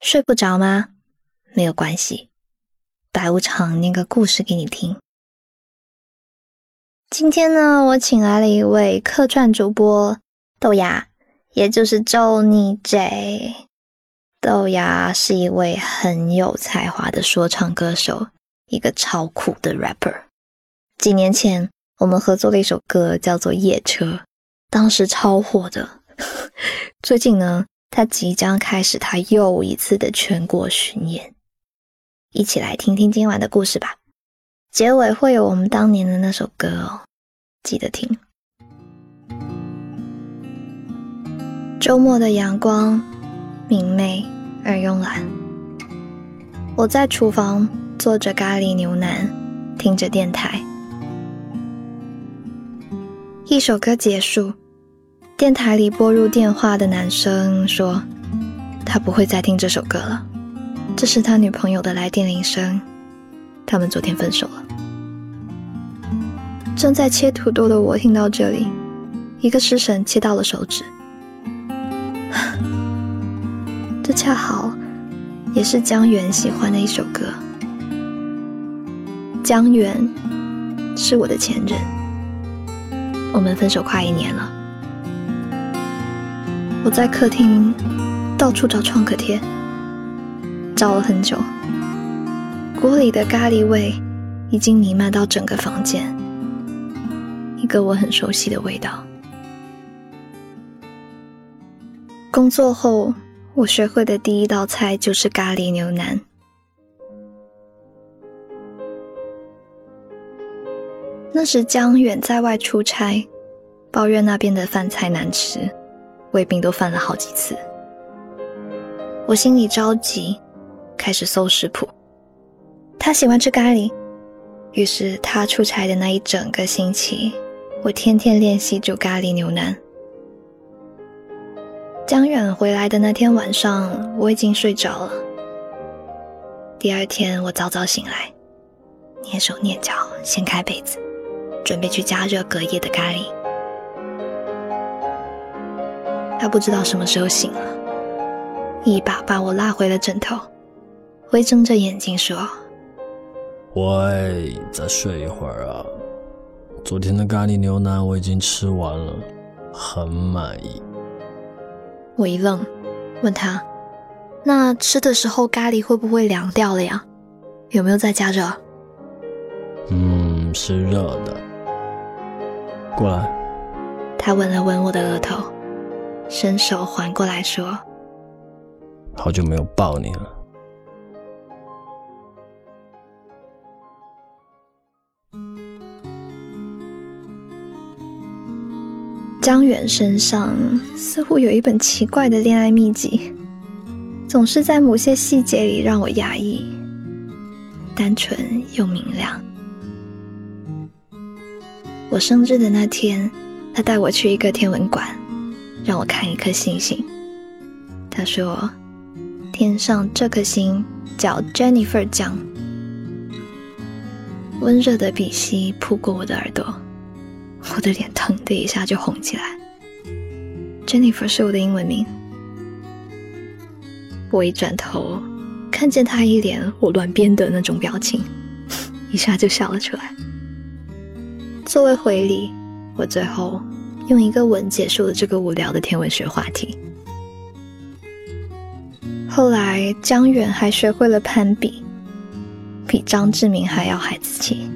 睡不着吗？没有关系，白无常念个故事给你听。今天呢，我请来了一位客串主播豆芽，也就是周妮 J。豆芽是一位很有才华的说唱歌手，一个超酷的 rapper。几年前，我们合作了一首歌，叫做《夜车》，当时超火的。最近呢？他即将开始他又一次的全国巡演，一起来听听今晚的故事吧。结尾会有我们当年的那首歌哦，记得听。周末的阳光明媚而慵懒，我在厨房做着咖喱牛腩，听着电台。一首歌结束。电台里拨入电话的男生说：“他不会再听这首歌了，这是他女朋友的来电铃声。他们昨天分手了。”正在切土豆的我听到这里，一个失神切到了手指。这恰好也是江源喜欢的一首歌。江源是我的前任，我们分手快一年了。我在客厅到处找创可贴，找了很久。锅里的咖喱味已经弥漫到整个房间，一个我很熟悉的味道。工作后，我学会的第一道菜就是咖喱牛腩。那时江远在外出差，抱怨那边的饭菜难吃。胃病都犯了好几次，我心里着急，开始搜食谱。他喜欢吃咖喱，于是他出差的那一整个星期，我天天练习煮咖喱牛腩。江远回来的那天晚上，我已经睡着了。第二天我早早醒来，蹑手蹑脚掀开被子，准备去加热隔夜的咖喱。他不知道什么时候醒了，一把把我拉回了枕头，微睁着眼睛说：“喂，再睡一会儿啊！昨天的咖喱牛腩我已经吃完了，很满意。”我一愣，问他：“那吃的时候咖喱会不会凉掉了呀？有没有再加热？”“嗯，是热的。”过来。他吻了吻我的额头。伸手环过来说：“好久没有抱你了。”张远身上似乎有一本奇怪的恋爱秘籍，总是在某些细节里让我压抑，单纯又明亮。我生日的那天，他带我去一个天文馆。让我看一颗星星。他说：“天上这颗星叫 Jennifer 江。”温热的鼻息扑过我的耳朵，我的脸腾的一下就红起来。Jennifer 是我的英文名。我一转头，看见他一脸我乱编的那种表情，一下就笑了出来。作为回礼，我最后。用一个吻结束了这个无聊的天文学话题。后来，江远还学会了攀比，比张志明还要孩子气。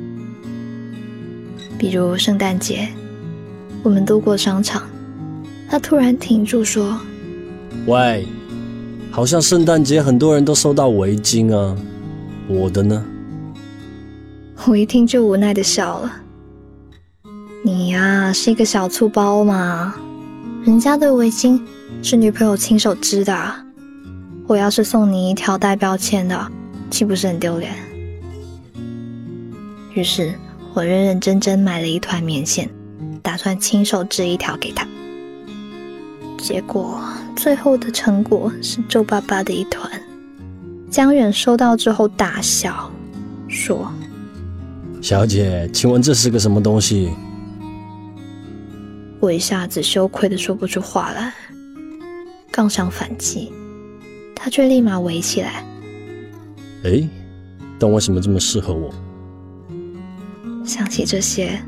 比如圣诞节，我们路过商场，他突然停住说：“喂，好像圣诞节很多人都收到围巾啊，我的呢？”我一听就无奈的笑了。你呀，是一个小醋包嘛！人家的围巾是女朋友亲手织的，我要是送你一条带标签的，岂不是很丢脸？于是我认认真真买了一团棉线，打算亲手织一条给他。结果最后的成果是皱巴巴的一团。江远收到之后大笑，说：“小姐，请问这是个什么东西？”我一下子羞愧的说不出话来，刚想反击，他却立马围起来。哎，但为什么这么适合我？想起这些，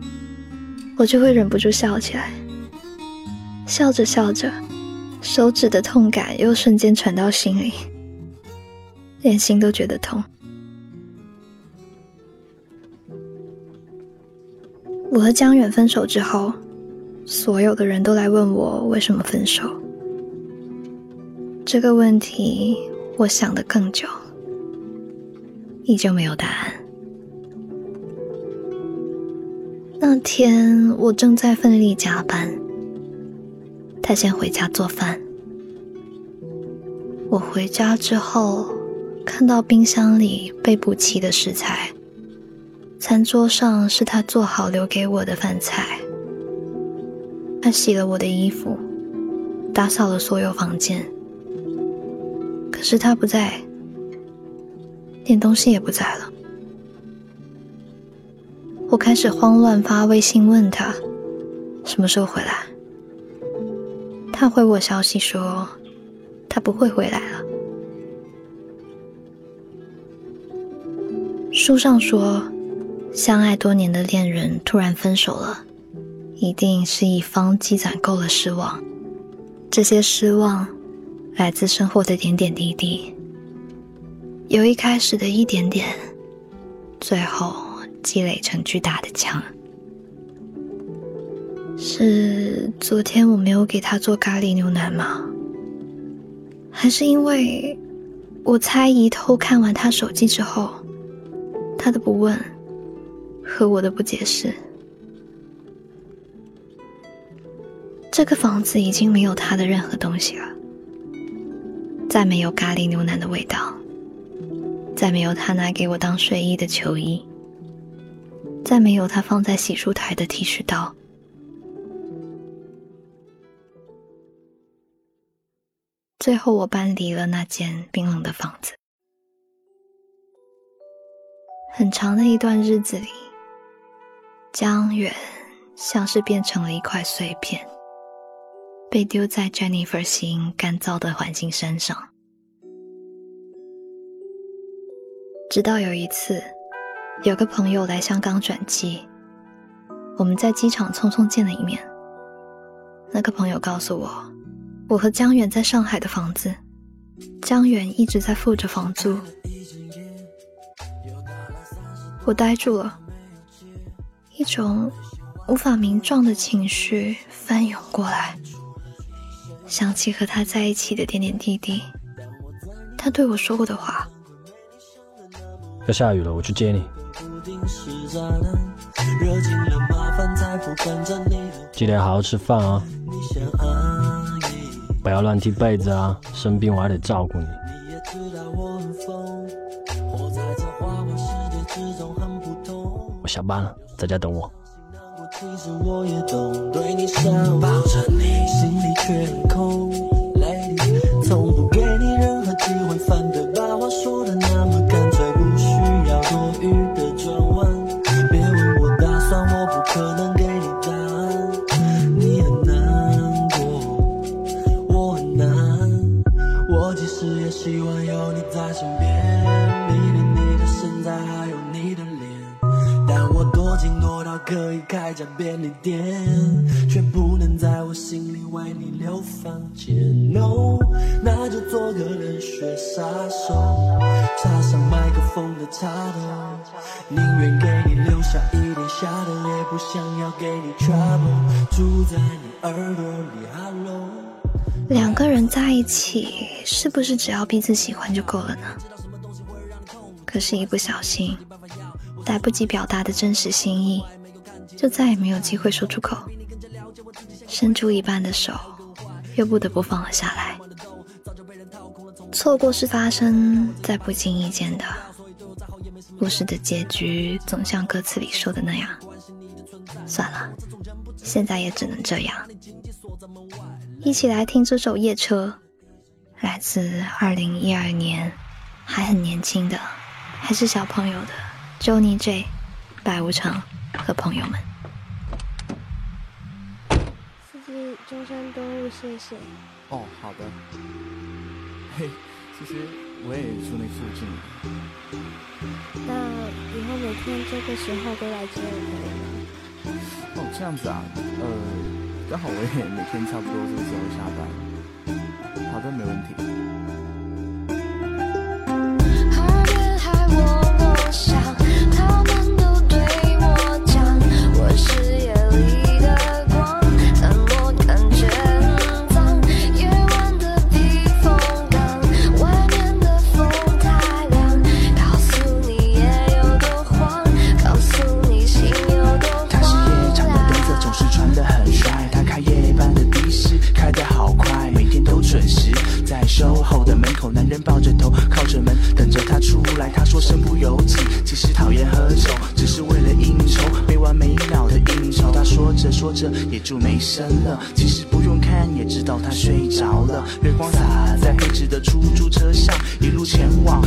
我就会忍不住笑起来。笑着笑着，手指的痛感又瞬间传到心里，连心都觉得痛。我和江远分手之后，所有的人都来问我为什么分手。这个问题，我想的更久，依旧没有答案。那天我正在奋力加班，他先回家做饭。我回家之后，看到冰箱里备补齐的食材。餐桌上是他做好留给我的饭菜。他洗了我的衣服，打扫了所有房间。可是他不在，连东西也不在了。我开始慌乱，发微信问他什么时候回来。他回我消息说他不会回来了。书上说。相爱多年的恋人突然分手了，一定是一方积攒够了失望。这些失望来自生活的点点滴滴，由一开始的一点点，最后积累成巨大的墙。是昨天我没有给他做咖喱牛腩吗？还是因为我猜疑偷看完他手机之后，他的不问？和我的不解释，这个房子已经没有他的任何东西了，再没有咖喱牛腩的味道，再没有他拿给我当睡衣的球衣，再没有他放在洗漱台的剃须刀。最后，我搬离了那间冰冷的房子。很长的一段日子里。江远像是变成了一块碎片，被丢在 Jennifer 心干燥的环境身上。直到有一次，有个朋友来香港转机，我们在机场匆匆见了一面。那个朋友告诉我，我和江远在上海的房子，江远一直在付着房租。我呆住了。一种无法名状的情绪翻涌过来，想起和他在一起的点点滴滴，他对我说过的话。要下雨了，我去接你。记得要好好吃饭啊，不要乱踢被子啊，生病我还得照顾你。我下班了。在家等我。其实我也懂，对你想抱着你，心里却很空。多到可以开家便利店，却不能在我心里为你留房间。No，那就做个冷血杀手，插上麦克风的插头，宁愿给你留下一点下的，也不想要给你 trouble。住在你耳朵里，Hello。两个人在一起，是不是只要彼此喜欢就够了呢？可是，一不小心，来不及表达的真实心意。就再也没有机会说出口，伸出一半的手，又不得不放了下来。错过是发生在不经意间的，故事的结局总像歌词里说的那样。算了，现在也只能这样。一起来听这首《夜车》，来自二零一二年，还很年轻的，还是小朋友的 Johnny J，白无常。和朋友们。司机，中山东路，谢谢。哦，好的。嘿，其实我也住那附近。那以后每天这个时候都来接我可以吗？哦，这样子啊，呃，刚好我也每天差不多这个时候下班。好的，没问题。也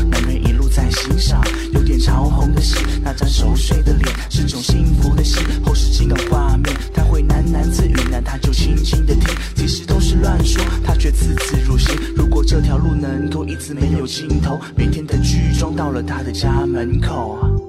男人一路在欣赏。有点潮红的心那张熟睡的脸，是种幸福的戏。后视镜的画面，他会喃喃自语，那他就轻轻的听。其实都是乱说，他却字字入心。如果这条路能够一直没有尽头，每天的剧终到了他的家门口。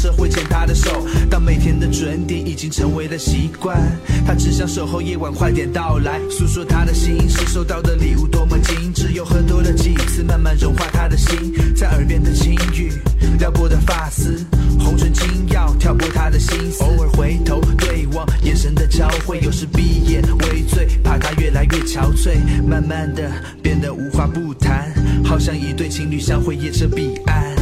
社会牵他的手。当每天的准点已经成为了习惯，他只想守候夜晚快点到来，诉说他的心事，收到的礼物多么精致，又喝多了几次，慢慢融化他的心，在耳边的轻语，撩拨的发丝，红唇轻咬，挑拨他的心思，偶尔回头对望，眼神的交汇，有时闭眼微醉，怕他越来越憔悴，慢慢。的变得无话不谈，好像一对情侣相会夜车彼岸。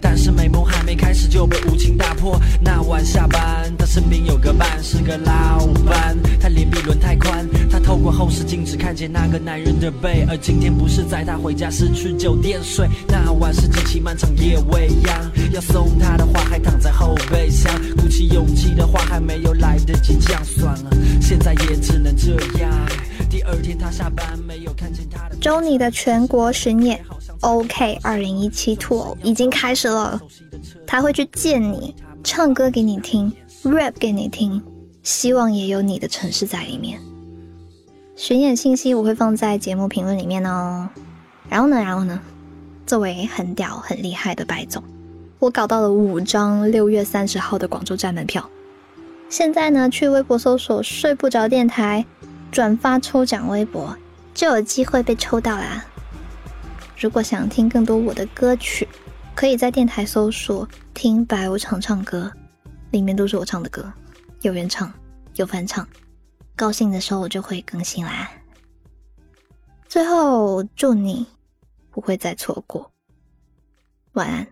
但是美梦还没开始就被无情打破。那晚下班，他身边有个伴，是个老伴，他脸比轮胎宽，他透过后视镜只看见那个男人的背。而今天不是载他回家，是去酒店睡。那晚是极其漫长夜未央，要送他的话还躺在后备箱，鼓起勇气的话还没有来得及讲，算了，现在也只能这样。第二天他下班没有看见他的。周你的全国巡演。，OK，二零一七 Tour 已经开始了，他会去见你，唱歌给你听，rap 给你听，希望也有你的城市在里面。巡演信息我会放在节目评论里面哦。然后呢，然后呢，作为很屌很厉害的白总，我搞到了五张六月三十号的广州站门票。现在呢，去微博搜索“睡不着电台”，转发抽奖微博，就有机会被抽到啦。如果想听更多我的歌曲，可以在电台搜索“听白无常唱歌”，里面都是我唱的歌，有原唱，有翻唱。高兴的时候我就会更新啦。最后祝你不会再错过，晚安。